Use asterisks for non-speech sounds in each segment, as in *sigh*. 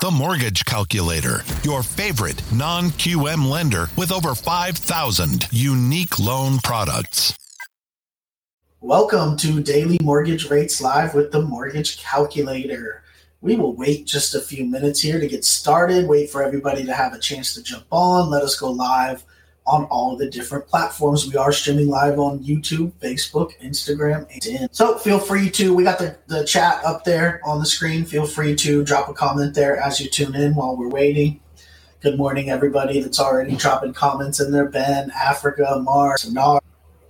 The Mortgage Calculator, your favorite non QM lender with over 5,000 unique loan products. Welcome to Daily Mortgage Rates Live with the Mortgage Calculator. We will wait just a few minutes here to get started, wait for everybody to have a chance to jump on, let us go live on all the different platforms. We are streaming live on YouTube, Facebook, Instagram, and so feel free to. We got the, the chat up there on the screen. Feel free to drop a comment there as you tune in while we're waiting. Good morning, everybody that's already dropping comments in there. Ben, Africa, Mars, Nar.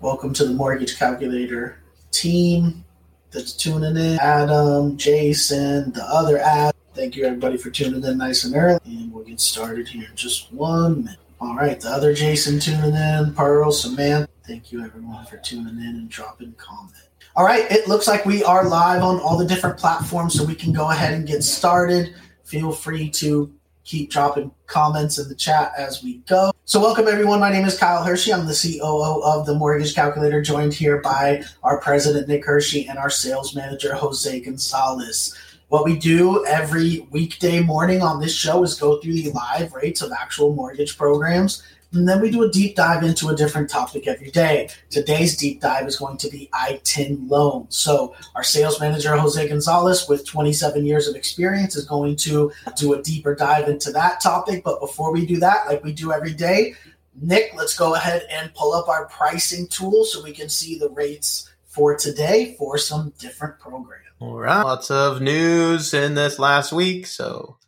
Welcome to the Mortgage Calculator team that's tuning in. Adam, Jason, the other ad. Thank you, everybody, for tuning in nice and early. And we'll get started here in just one minute. All right, the other Jason tuning in, Pearl, Samantha. Thank you everyone for tuning in and dropping comment. All right, it looks like we are live on all the different platforms, so we can go ahead and get started. Feel free to keep dropping comments in the chat as we go. So, welcome everyone. My name is Kyle Hiersche. I'm the COO of the Mortgage Calculator, joined here by our president, Nick Hiersche, and our sales manager, Jose Gonzalez. What we do every weekday morning on this show is go through the live rates of actual mortgage programs. And then we do a deep dive into a different topic every day. Today's deep dive is going to be ITIN loans. So our sales manager, Jose Gonzalez, with 27 years of experience, is going to do a deeper dive into that topic. But before we do that, like we do every day, Nick, let's go ahead and pull up our pricing tool so we can see the rates for today for some different programs. All right. Lots of news in this last week. So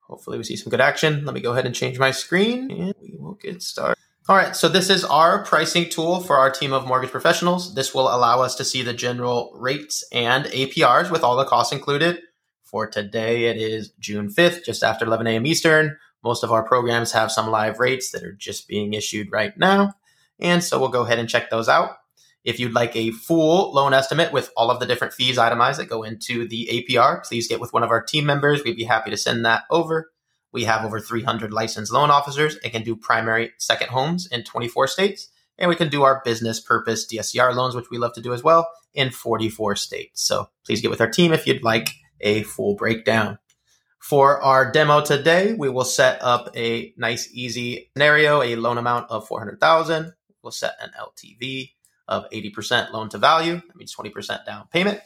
hopefully we see some good action. Let me go ahead and change my screen and we will get started. All right. So this is our pricing tool for our team of mortgage professionals. This will allow us to see the general rates and APRs with all the costs included. For today, it is June 5th, just after 11 a.m. Eastern. Most of our programs have some live rates that are just being issued right now. And so we'll go ahead and check those out. If you'd like a full loan estimate with all of the different fees itemized that go into the APR, please get with one of our team members. We'd be happy to send that over. We have over 300 licensed loan officers and can do primary second homes in 24 states. And we can do our business purpose DSCR loans, which we love to do as well, in 44 states. So please get with our team if you'd like a full breakdown. For our demo today, we will set up a nice, easy scenario, a loan amount of 400,000. We'll set an LTV of 80% loan to value. That means 20% down payment.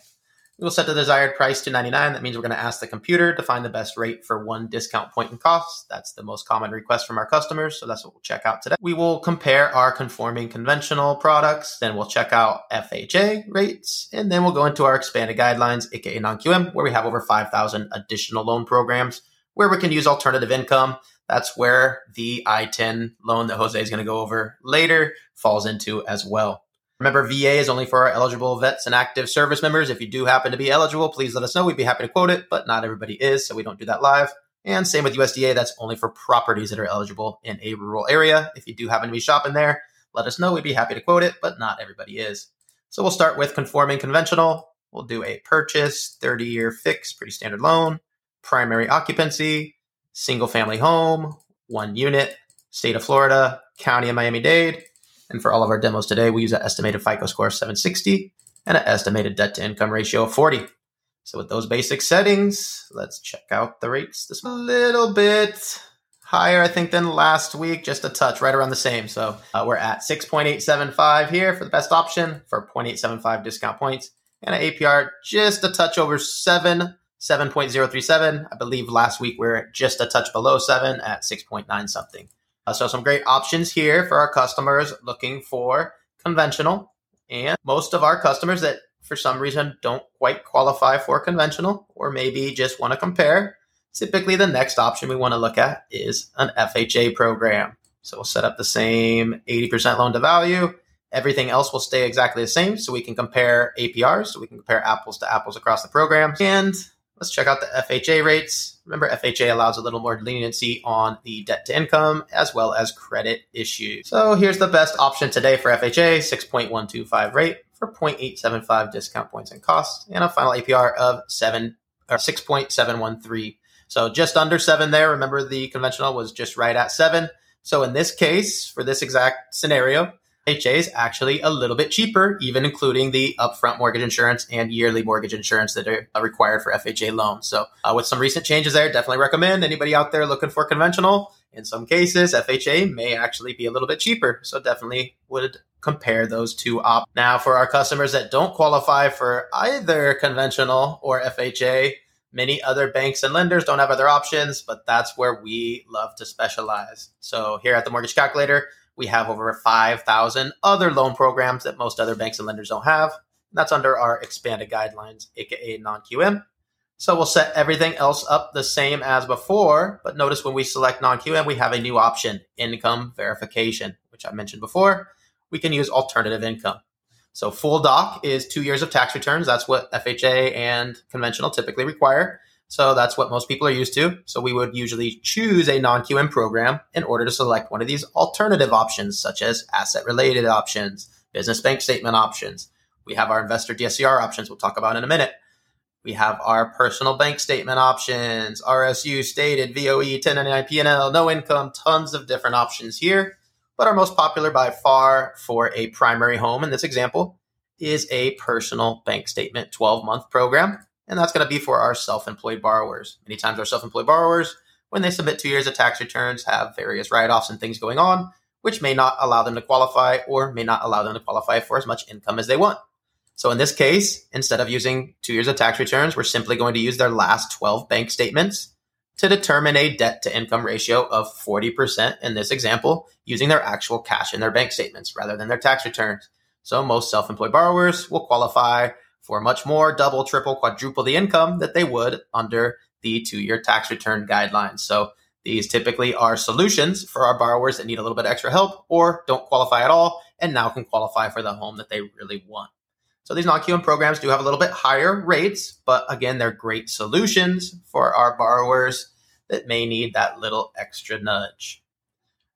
We will set the desired price to 99. That means we're going to ask the computer to find the best rate for one discount point in cost. That's the most common request from our customers. So that's what we'll check out today. We will compare our conforming conventional products. Then we'll check out FHA rates. And then we'll go into our expanded guidelines, aka non-QM, where we have over 5,000 additional loan programs where we can use alternative income. That's where the ITIN loan that Jose is going to go over later falls into as well. Remember, VA is only for our eligible vets and active service members. If you do happen to be eligible, please let us know. We'd be happy to quote it, but not everybody is, so we don't do that live. And same with USDA, that's only for properties that are eligible in a rural area. If you do happen to be shopping there, let us know. We'd be happy to quote it, but not everybody is. So we'll start with conforming conventional. We'll do a purchase, 30 year fix, pretty standard loan, primary occupancy, single family home, one unit, state of Florida, county of Miami Dade, and for all of our demos today, we use an estimated FICO score of 760 and an estimated debt to income ratio of 40. So with those basic settings, let's check out the rates. This a little bit higher, I think, than last week, just a touch, right around the same. So uh, we're at 6.875 here for the best option for 0.875 discount points and an APR just a touch over 7, 7.037. I believe last week we are just a touch below 7 at 6.9 something. Uh, so some great options here for our customers looking for conventional. And most of our customers that for some reason don't quite qualify for conventional or maybe just want to compare, typically the next option we want to look at is an FHA program. So we'll set up the same 80% loan to value. Everything else will stay exactly the same so we can compare APRs, so we can compare apples to apples across the programs. And Let's check out the FHA rates. Remember, FHA allows a little more leniency on the debt to income as well as credit issues. So here's the best option today for FHA 6.125 rate for 0.875 discount points and costs, and a final APR of 7 or 6.713. So just under 7 there. Remember, the conventional was just right at 7. So in this case, for this exact scenario, FHA is actually a little bit cheaper, even including the upfront mortgage insurance and yearly mortgage insurance that are required for FHA loans. So, uh, with some recent changes there, definitely recommend anybody out there looking for conventional. In some cases, FHA may actually be a little bit cheaper. So, definitely would compare those two up. Now, for our customers that don't qualify for either conventional or FHA, many other banks and lenders don't have other options, but that's where we love to specialize. So, here at the Mortgage Calculator, we have over 5,000 other loan programs that most other banks and lenders don't have. That's under our expanded guidelines, aka non QM. So we'll set everything else up the same as before, but notice when we select non QM, we have a new option, income verification, which I mentioned before. We can use alternative income. So full doc is two years of tax returns. That's what FHA and conventional typically require. So that's what most people are used to. So we would usually choose a non QM program in order to select one of these alternative options, such as asset related options, business bank statement options. We have our investor DSCR options, we'll talk about in a minute. We have our personal bank statement options, RSU, stated, VOE, 1099 PNL, no income, tons of different options here. But our most popular by far for a primary home in this example is a personal bank statement 12 month program and that's going to be for our self-employed borrowers. Many times our self-employed borrowers, when they submit two years of tax returns, have various write-offs and things going on, which may not allow them to qualify or may not allow them to qualify for as much income as they want. So in this case, instead of using two years of tax returns, we're simply going to use their last 12 bank statements to determine a debt to income ratio of 40% in this example, using their actual cash in their bank statements rather than their tax returns. So most self-employed borrowers will qualify for much more, double, triple, quadruple the income that they would under the two year tax return guidelines. So these typically are solutions for our borrowers that need a little bit of extra help or don't qualify at all and now can qualify for the home that they really want. So these non-QM programs do have a little bit higher rates, but again, they're great solutions for our borrowers that may need that little extra nudge.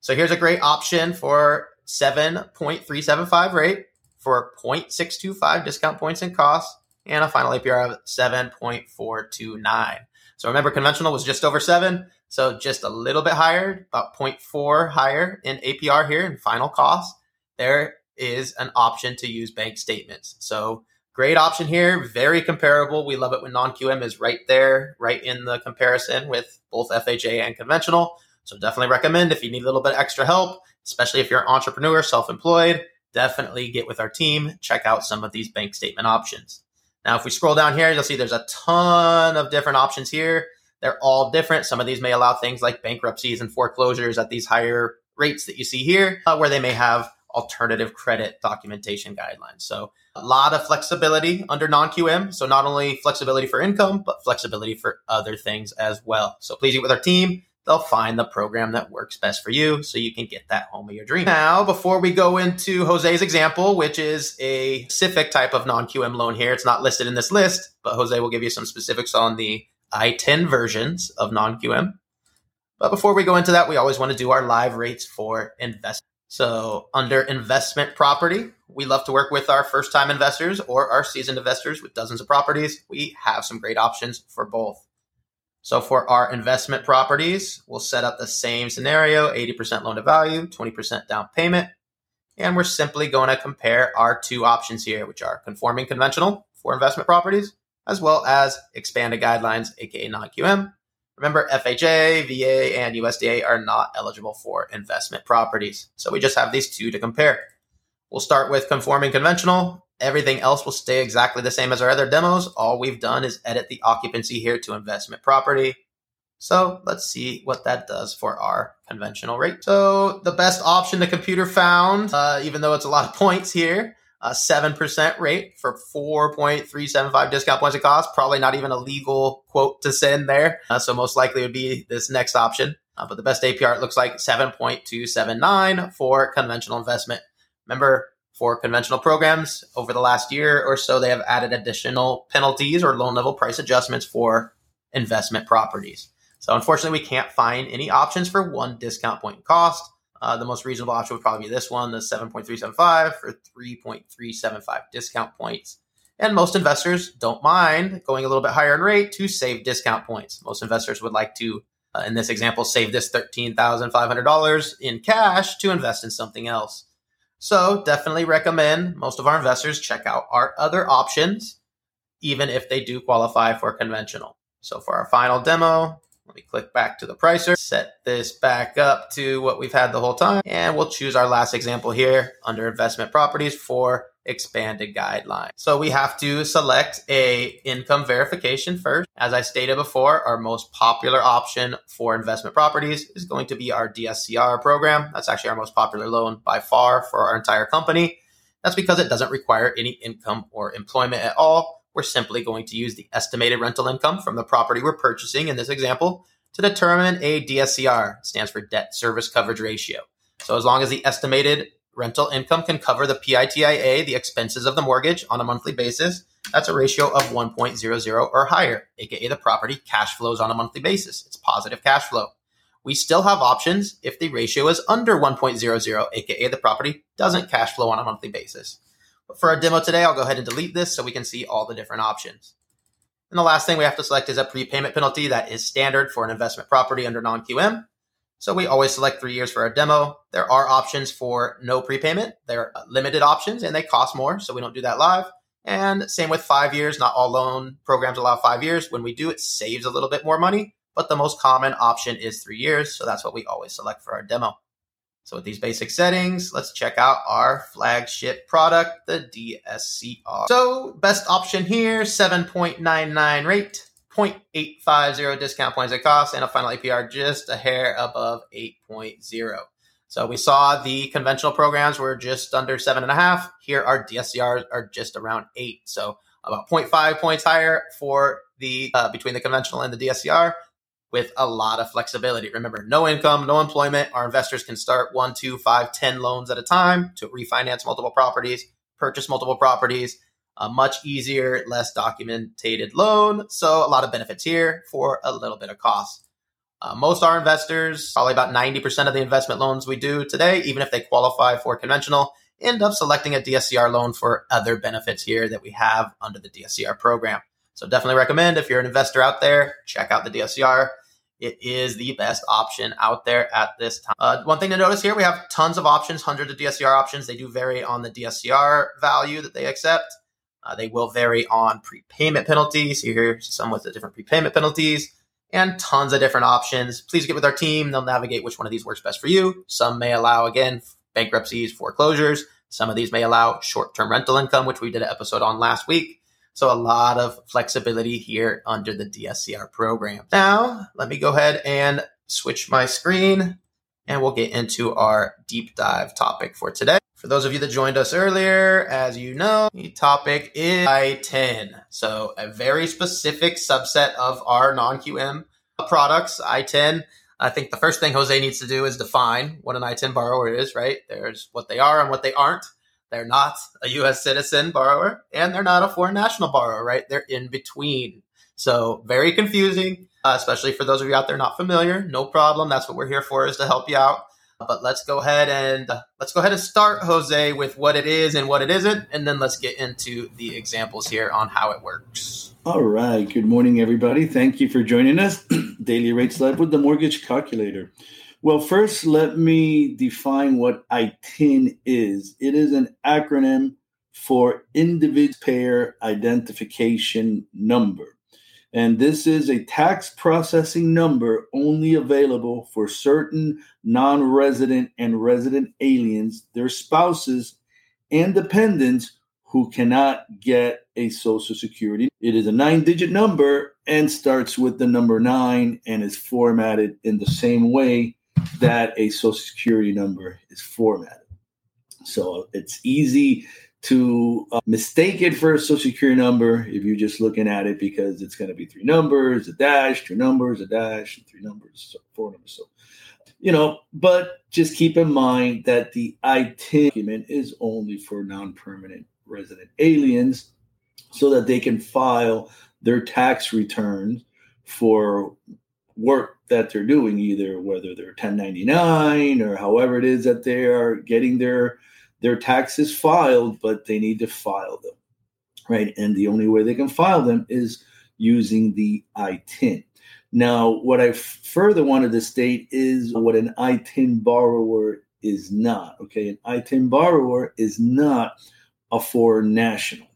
So here's a great option for 7.375 rate for 0.625 discount points and costs and a final APR of 7.429. So remember, conventional was just over seven, so just a little bit higher, about 0.4 higher in APR here in final cost. There is an option to use bank statements. So great option here, very comparable. We love it when non QM is right there, right in the comparison with both FHA and conventional. So definitely recommend if you need a little bit extra help, especially if you're an entrepreneur, self employed, definitely get with our team, check out some of these bank statement options. Now, if we scroll down here, you'll see there's a ton of different options here. They're all different. Some of these may allow things like bankruptcies and foreclosures at these higher rates that you see here, uh, where they may have alternative credit documentation guidelines. So a lot of flexibility under non-QM. So not only flexibility for income, but flexibility for other things as well. So please get with our team they'll find the program that works best for you so you can get that home of your dream. Now, before we go into Jose's example, which is a specific type of non QM loan here, it's not listed in this list, but Jose will give you some specifics on the ITIN versions of non QM. But before we go into that, we always want to do our live rates for investment. So, under investment property, we love to work with our first time investors or our seasoned investors with dozens of properties. We have some great options for both. So for our investment properties, we'll set up the same scenario 80% loan to value, 20% down payment. And we're simply going to compare our two options here, which are conforming conventional for investment properties, as well as expanded guidelines, aka non QM. Remember, FHA, VA, and USDA are not eligible for investment properties. So we just have these two to compare. We'll start with conforming conventional. Everything else will stay exactly the same as our other demos. All we've done is edit the occupancy here to investment property. So let's see what that does for our conventional rate. So the best option the computer found, uh, even though it's a lot of points here, a 7% rate for 4.375 discount points of cost. Probably not even a legal quote to send there. Uh, so most likely would be this next option. Uh, but the best APR, it looks like 7.279 for conventional investment. Remember, for conventional programs over the last year or so, they have added additional penalties or loan level price adjustments for investment properties. So unfortunately, we can't find any options for one discount point cost. Uh, the most reasonable option would probably be this one, the 7.375 for 3.375 discount points. And most investors don't mind going a little bit higher in rate to save discount points. Most investors would like to, uh, in this example, save this $13,500 in cash to invest in something else. So definitely recommend most of our investors check out our other options, even if they do qualify for conventional. So for our final demo, let me click back to the pricer, set this back up to what we've had the whole time, and we'll choose our last example here under investment properties for expanded guidelines. So we have to select a income verification first. As I stated before, our most popular option for investment properties is going to be our DSCR program. That's actually our most popular loan by far for our entire company. That's because it doesn't require any income or employment at all. We're simply going to use the estimated rental income from the property we're purchasing in this example to determine a DSCR, stands for debt service coverage ratio. So as long as the estimated rental income can cover the PITIA, the expenses of the mortgage on a monthly basis. That's a ratio of 1.00 or higher, aka the property cash flows on a monthly basis. It's positive cash flow. We still have options if the ratio is under 1.00, aka the property doesn't cash flow on a monthly basis. But for our demo today, I'll go ahead and delete this so we can see all the different options. And the last thing we have to select is a prepayment penalty that is standard for an investment property under non-QM. So we always select three years for our demo. There are options for no prepayment. They're limited options and they cost more. So we don't do that live. And same with five years. Not all loan programs allow five years. When we do, it saves a little bit more money, but the most common option is three years. So that's what we always select for our demo. So with these basic settings, let's check out our flagship product, the DSCR. So best option here, 7.99 rate. 0.850 discount points at cost and a final APR just a hair above 8.0. So we saw the conventional programs were just under seven and a half. Here our DSCRs are just around eight. So about 0.5 points higher for the uh, between the conventional and the DSCR with a lot of flexibility. Remember, no income, no employment. Our investors can start one, two, five, ten loans at a time to refinance multiple properties, purchase multiple properties, a much easier, less documented loan. So a lot of benefits here for a little bit of cost. Uh, most our investors, probably about 90% of the investment loans we do today, even if they qualify for conventional, end up selecting a DSCR loan for other benefits here that we have under the DSCR program. So definitely recommend if you're an investor out there, check out the DSCR. It is the best option out there at this time. Uh, one thing to notice here, we have tons of options, hundreds of DSCR options. They do vary on the DSCR value that they accept. Uh, they will vary on prepayment penalties. You hear some with the different prepayment penalties and tons of different options. Please get with our team. They'll navigate which one of these works best for you. Some may allow, again, bankruptcies, foreclosures. Some of these may allow short term rental income, which we did an episode on last week. So a lot of flexibility here under the DSCR program. Now, let me go ahead and switch my screen and we'll get into our deep dive topic for today. For those of you that joined us earlier, as you know, the topic is ITIN. So a very specific subset of our non-QM products, ITIN. I think the first thing Jose needs to do is define what an ITIN borrower is, right? There's what they are and what they aren't. They're not a U.S. citizen borrower and they're not a foreign national borrower, right? They're in between. So very confusing, uh, especially for those of you out there not familiar. No problem. That's what we're here for is to help you out. But let's go ahead and let's go ahead and start, Jose, with what it is and what it isn't, and then let's get into the examples here on how it works. All right. Good morning, everybody. Thank you for joining us. *clears throat* Daily Rates Live with the Mortgage Calculator. Well, first, let me define what ITIN is. It is an acronym for Individual Payer Identification Number. And this is a tax processing number only available for certain non resident and resident aliens, their spouses, and dependents who cannot get a social security. It is a nine digit number and starts with the number nine and is formatted in the same way that a social security number is formatted. So it's easy to uh, mistake it for a social security number if you're just looking at it because it's going to be three numbers, a dash, two numbers, a dash, and three numbers, so four numbers. So, you know, but just keep in mind that the ITIN document is only for non permanent resident aliens so that they can file their tax returns for work that they're doing, either whether they're 1099 or however it is that they are getting their their taxes filed, but they need to file them, right? And the only way they can file them is using the ITIN. Now, what I further wanted to state is what an ITIN borrower is not. Okay, an ITIN borrower is not a foreign national.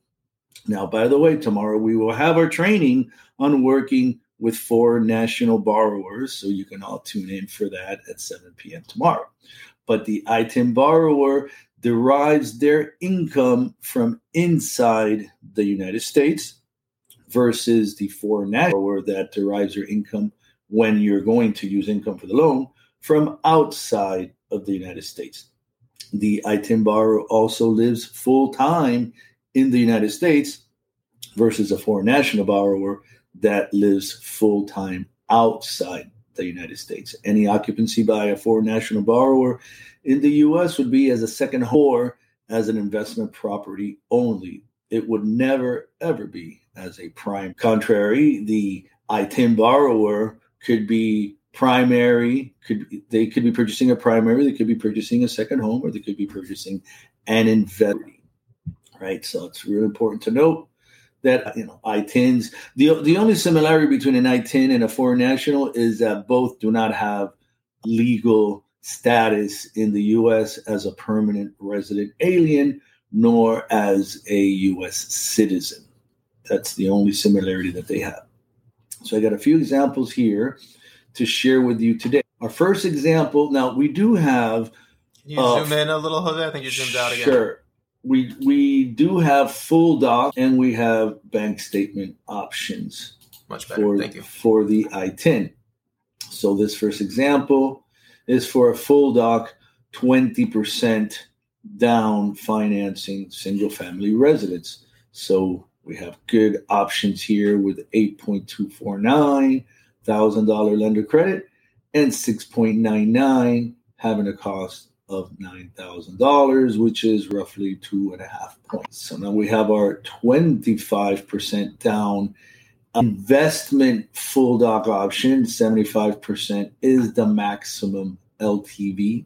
Now, by the way, tomorrow we will have our training on working with foreign national borrowers. So you can all tune in for that at 7 p.m. tomorrow. But the ITIN borrower derives their income from inside the United States versus the foreign national borrower that derives their income when you're going to use income for the loan from outside of the United States. The ITIN borrower also lives full time in the United States versus a foreign national borrower that lives full time outside the United States. Any occupancy by a foreign national borrower in the US would be as a second home as an investment property only. It would never, ever be as a prime. Contrary, the ITIN borrower could be primary could they could be purchasing a primary they could be purchasing a second home or they could be purchasing an investment right so it's really important to note that you know ITINs the, the only similarity between an ITIN and a foreign national is that both do not have legal status in the us as a permanent resident alien nor as a us citizen that's the only similarity that they have so i got a few examples here to share with you today. Our first example. Now we do have. Can you uh, zoom in a little, Jose? I think you zoomed out again. Sure. We we do have full doc and we have bank statement options. Much better. For, Thank you. For the ITIN. So this first example is for a full doc, 20% down financing single family residence. So we have good options here with 8.249 thousand dollar lender credit and 6.99 having a cost of nine thousand dollars, which is roughly two and a half points. So now we have our 25% down investment full doc option. 75% is the maximum LTV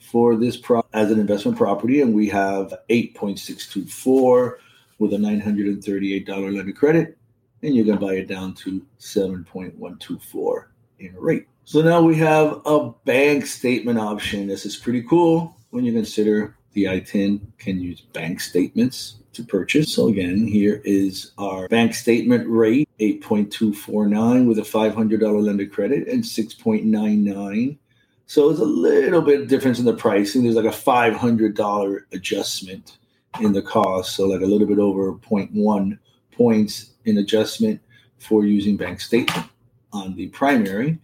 for this pro- as an investment property, and we have 8.624 with a $938 lender credit and you can buy it down to 7.124 in rate. So now we have a bank statement option. This is pretty cool when you consider the ITIN can use bank statements to purchase. So again, here is our bank statement rate, 8.249 with a $500 lender credit and 6.99. So it's a little bit difference in the pricing. There's like a $500 adjustment in the cost. So like a little bit over 0.1 points in adjustment for using bank statement on the primary.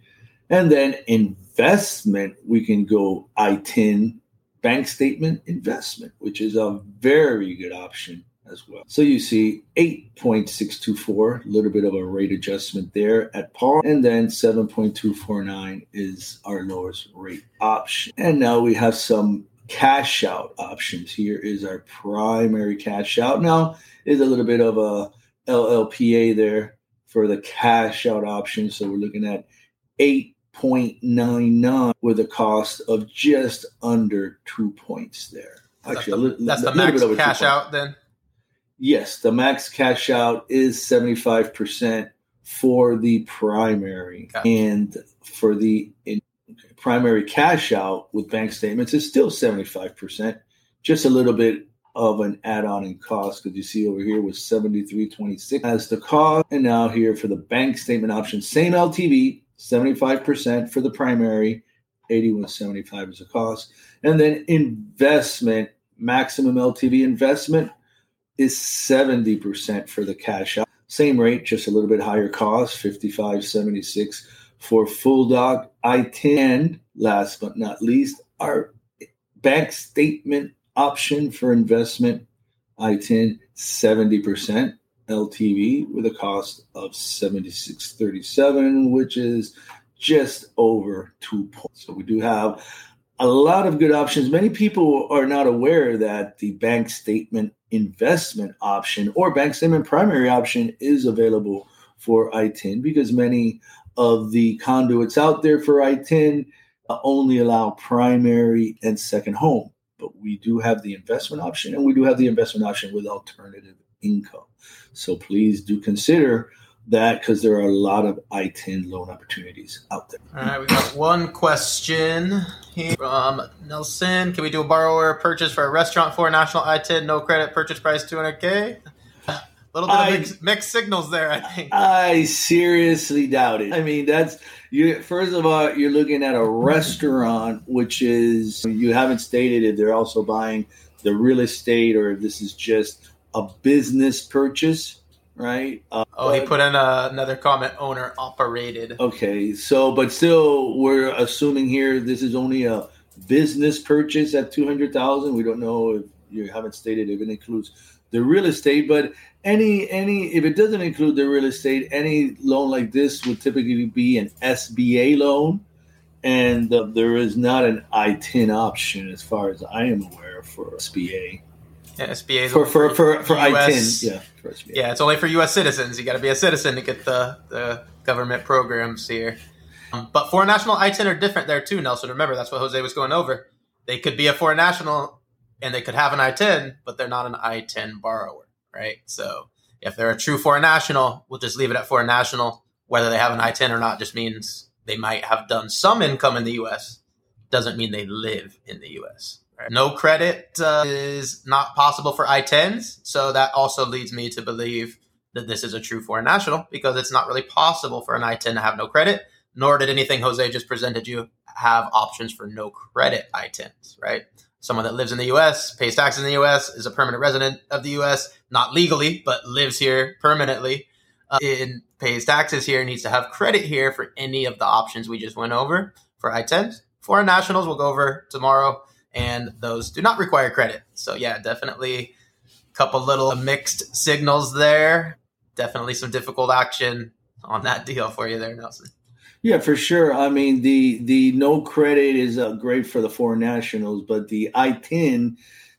And then investment, we can go ITIN bank statement investment, which is a very good option as well. So you see 8.624, a little bit of a rate adjustment there at par. And then 7.249 is our lowest rate option. And now we have some cash out options. Here is our primary cash out. Now is a little bit of a LLPA there for the cash out option. So we're looking at 8.99 with a cost of just under two points there. Actually, that's the, that's the max cash out then? Yes, the max cash out is 75% for the primary. And for the in, primary cash out with bank statements is still 75%, just a little bit of an add-on in cost because you see over here was 73.26 as the cost and now here for the bank statement option same ltv 75% for the primary 81.75 is the cost. And then investment maximum ltv investment is 70% for the cash out. Same rate just a little bit higher cost 55.76 for full doc ITIN last but not least our bank statement option for investment ITIN 70% LTV with a cost of 76.37 which is just over 2 points. So we do have a lot of good options. Many people are not aware that the bank statement investment option or bank statement primary option is available for ITIN because many of the conduits out there for ITIN only allow primary and second home but we do have the investment option and we do have the investment option with alternative income. So please do consider that because there are a lot of ITIN loan opportunities out there. All right, we got one question here from Nelson. Can we do a borrower purchase for a restaurant for a national ITIN, no credit, purchase price 200K? A *laughs* little bit I- of mixed, mixed signals there, I think. I seriously doubt it. I mean, that's you. First of all, you're looking at a restaurant, which is you haven't stated if they're also buying the real estate or if this is just a business purchase, right? Uh, Oh, he put in a, another comment, owner operated. okay, so but still, we're assuming here this is only a business purchase at two hundred thousand. We don't know if you haven't stated if it includes the real estate, but any any if it doesn't include the real estate, any loan like this would typically be an SBA loan, and uh, there is not an ITIN option as far as I am aware for SBA Yeah, SBA 's for for for, for. US. Yeah, for. Yeah, it's only for U.S. citizens. You got to be a citizen to get the, the government programs here. Um, but foreign national ITIN are different there too, Nelson. Remember, that's what Jose was going over. They could be a foreign national and they could have an ITIN, but they're not an ITIN borrower, right? So if they're a true foreign national, we'll just leave it at foreign national. Whether they have an ITIN or not just means they might have done some income in the U.S. Doesn't mean they live in the U.S. No credit uh, is not possible for ITINs, so that also leads me to believe that this is a true foreign national because it's not really possible for an ITIN to have no credit. Nor did anything Jose just presented you have options for no credit ITINs, right? Someone that lives in the U.S., pays taxes in the U.S., is a permanent resident of the U.S., not legally, but lives here permanently, uh, and pays taxes here, needs to have credit here for any of the options we just went over for ITINs. Foreign nationals we'll go over tomorrow, and those do not require credit. So yeah, definitely a couple little mixed signals there. Definitely some difficult action on that deal for you there, Nelson. Yeah, for sure. I mean, the the no credit is uh, great for the foreign nationals, but the ITIN,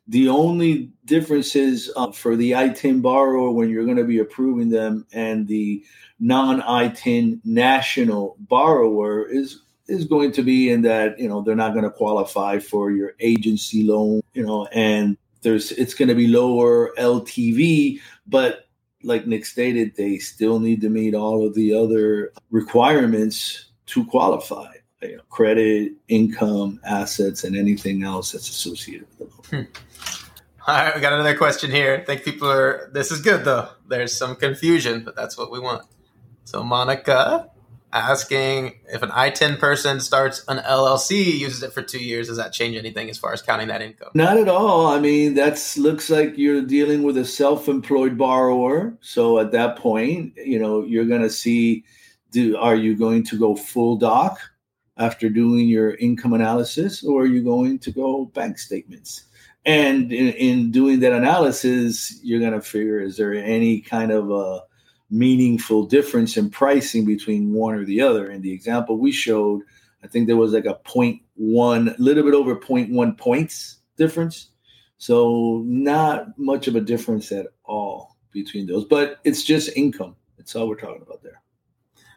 the only difference is uh, for the ITIN borrower when you're going to be approving them, and the non ITIN national borrower is is going to be in that you know they're not going to qualify for your agency loan, you know, and there's it's going to be lower LTV, but like Nick stated, they still need to meet all of the other requirements to qualify. You know, credit, income, assets, and anything else that's associated with the loan. Hmm. All right, we got another question here. I think people are. This is good though. There's some confusion, but that's what we want. So Monica asking if an ITIN person starts an LLC, uses it for two years, does that change anything as far as counting that income? Not at all. I mean, that's looks like you're dealing with a self-employed borrower. So at that point, you know, you're going to see do are you going to go full doc after doing your income analysis or are you going to go bank statements? And in, in doing that analysis, you're going to figure is there any kind of a meaningful difference in pricing between one or the other? And the example we showed, I think there was like a 0.1, a little bit over 0.1 points difference. So not much of a difference at all between those, but it's just income. That's all we're talking about there.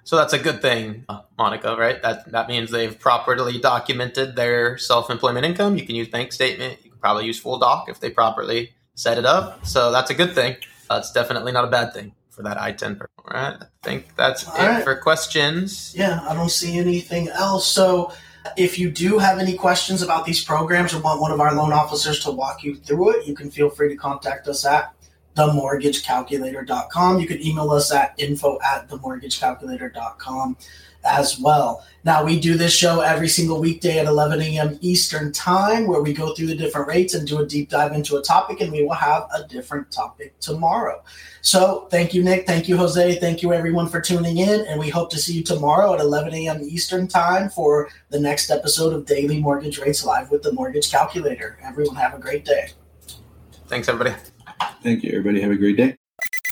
So that's a good thing, Monica, right? That that means they've properly documented their self-employment income. You can use bank statement. You can probably use full doc if they properly set it up. So that's a good thing. That's definitely not a bad thing for that ITIN person. All right. I think that's All it right. for questions. Yeah, I don't see anything else. So if you do have any questions about these programs or want one of our loan officers to walk you through it, you can feel free to contact us at themortgagecalculator.com. You can email us at info at themortgagecalculator.com as well. Now, we do this show every single weekday at 11 a.m. Eastern Time where we go through the different rates and do a deep dive into a topic, and we will have a different topic tomorrow. So, thank you, Nick. Thank you, Jose. Thank you, everyone, for tuning in. And we hope to see you tomorrow at 11 a.m. Eastern Time for the next episode of Daily Mortgage Rates Live with the Mortgage Calculator. Everyone, have a great day. Thanks, everybody. Thank you, everybody. Have a great day.